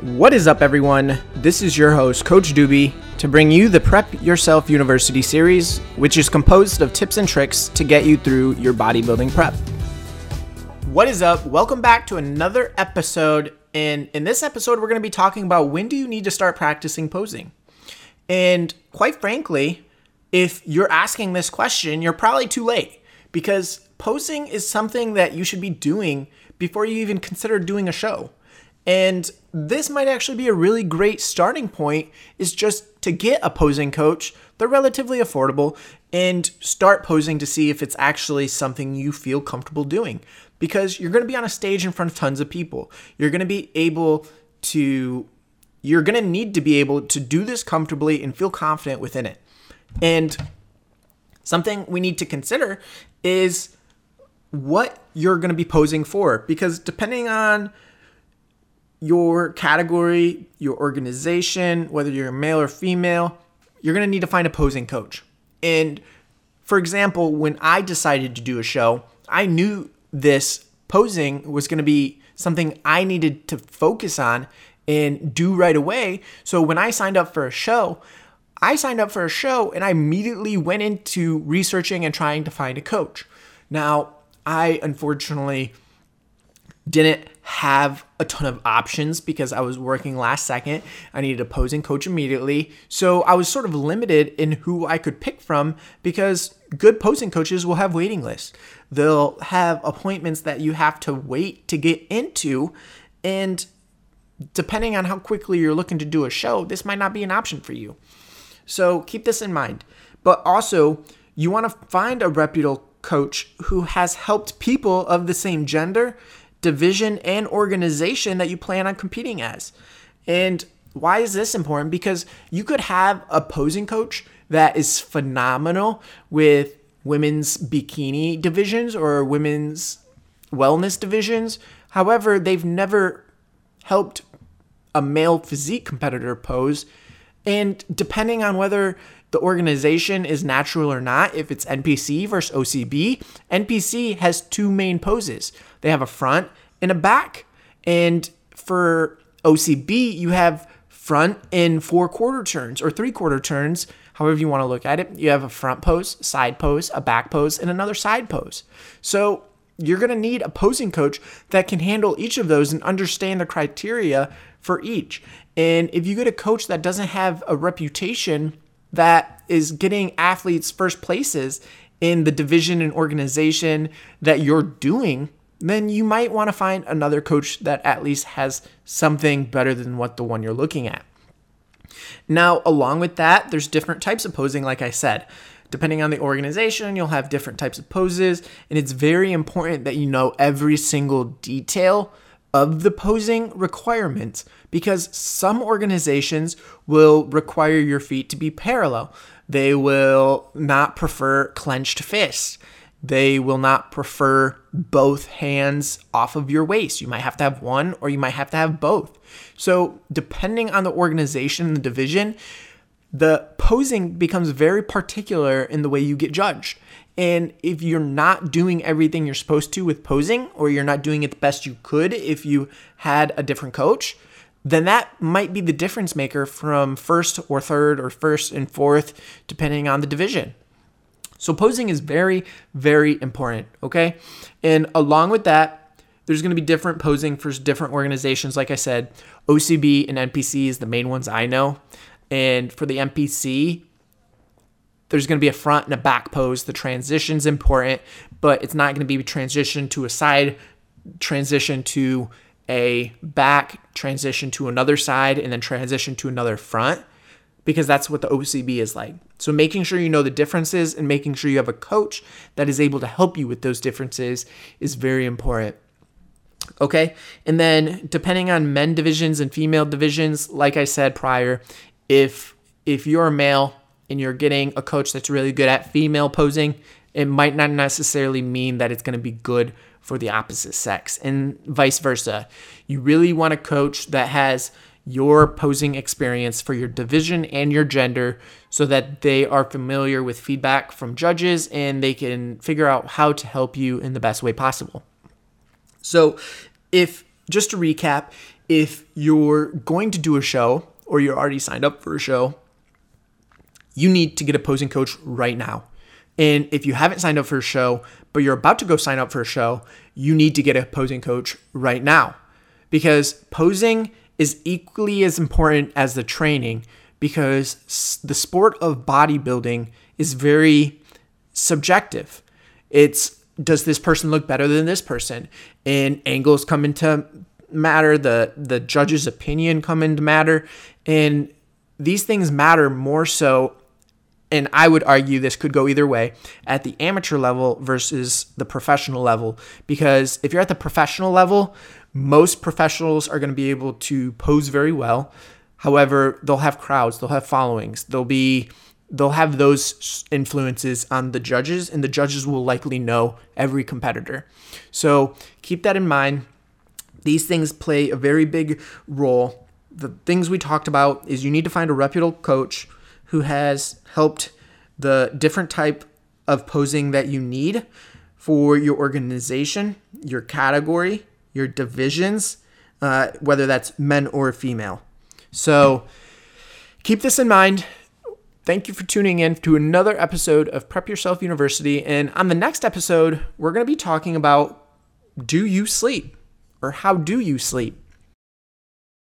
What is up, everyone? This is your host, Coach Doobie, to bring you the Prep Yourself University series, which is composed of tips and tricks to get you through your bodybuilding prep. What is up? Welcome back to another episode. And in this episode, we're going to be talking about when do you need to start practicing posing. And quite frankly, if you're asking this question, you're probably too late because posing is something that you should be doing before you even consider doing a show. And this might actually be a really great starting point is just to get a posing coach. They're relatively affordable and start posing to see if it's actually something you feel comfortable doing because you're going to be on a stage in front of tons of people. You're going to be able to you're going to need to be able to do this comfortably and feel confident within it. And something we need to consider is what you're going to be posing for because depending on your category, your organization, whether you're male or female, you're going to need to find a posing coach. And for example, when I decided to do a show, I knew this posing was going to be something I needed to focus on and do right away. So when I signed up for a show, I signed up for a show and I immediately went into researching and trying to find a coach. Now, I unfortunately didn't have a ton of options because I was working last second. I needed a posing coach immediately. So I was sort of limited in who I could pick from because good posing coaches will have waiting lists. They'll have appointments that you have to wait to get into. And depending on how quickly you're looking to do a show, this might not be an option for you. So keep this in mind. But also, you want to find a reputable coach who has helped people of the same gender division, and organization that you plan on competing as. And why is this important? Because you could have a posing coach that is phenomenal with women's bikini divisions or women's wellness divisions. However, they've never helped a male physique competitor pose. And depending on whether the organization is natural or not, if it's NPC versus OCB, NPC has two main poses. They have a front and a back. And for OCB, you have front and four quarter turns or three quarter turns, however you want to look at it. You have a front pose, side pose, a back pose, and another side pose. So you're going to need a posing coach that can handle each of those and understand the criteria for each. And if you get a coach that doesn't have a reputation that is getting athletes first places in the division and organization that you're doing, then you might want to find another coach that at least has something better than what the one you're looking at. Now, along with that, there's different types of posing, like I said. Depending on the organization, you'll have different types of poses, and it's very important that you know every single detail of the posing requirements because some organizations will require your feet to be parallel. They will not prefer clenched fists. They will not prefer both hands off of your waist. You might have to have one or you might have to have both. So, depending on the organization and the division, the posing becomes very particular in the way you get judged. And if you're not doing everything you're supposed to with posing, or you're not doing it the best you could if you had a different coach, then that might be the difference maker from first or third or first and fourth, depending on the division. So posing is very, very important, okay? And along with that, there's going to be different posing for different organizations. Like I said, OCB and NPC is the main ones I know. And for the NPC, there's going to be a front and a back pose. The transition's important, but it's not going to be transition to a side, transition to a back, transition to another side, and then transition to another front because that's what the OCB is like. So making sure you know the differences and making sure you have a coach that is able to help you with those differences is very important. Okay? And then depending on men divisions and female divisions, like I said prior, if if you're a male and you're getting a coach that's really good at female posing, it might not necessarily mean that it's going to be good for the opposite sex and vice versa. You really want a coach that has your posing experience for your division and your gender so that they are familiar with feedback from judges and they can figure out how to help you in the best way possible. So, if just to recap, if you're going to do a show or you're already signed up for a show, you need to get a posing coach right now. And if you haven't signed up for a show, but you're about to go sign up for a show, you need to get a posing coach right now because posing is equally as important as the training because the sport of bodybuilding is very subjective. It's does this person look better than this person? And angles come into matter, the the judge's opinion come into matter, and these things matter more so and I would argue this could go either way at the amateur level versus the professional level. Because if you're at the professional level, most professionals are going to be able to pose very well. However, they'll have crowds, they'll have followings, they'll be they'll have those influences on the judges and the judges will likely know every competitor. So, keep that in mind. These things play a very big role. The things we talked about is you need to find a reputable coach who has helped the different type of posing that you need for your organization, your category, your divisions, uh, whether that's men or female. So keep this in mind. Thank you for tuning in to another episode of Prep Yourself University. And on the next episode, we're going to be talking about do you sleep or how do you sleep?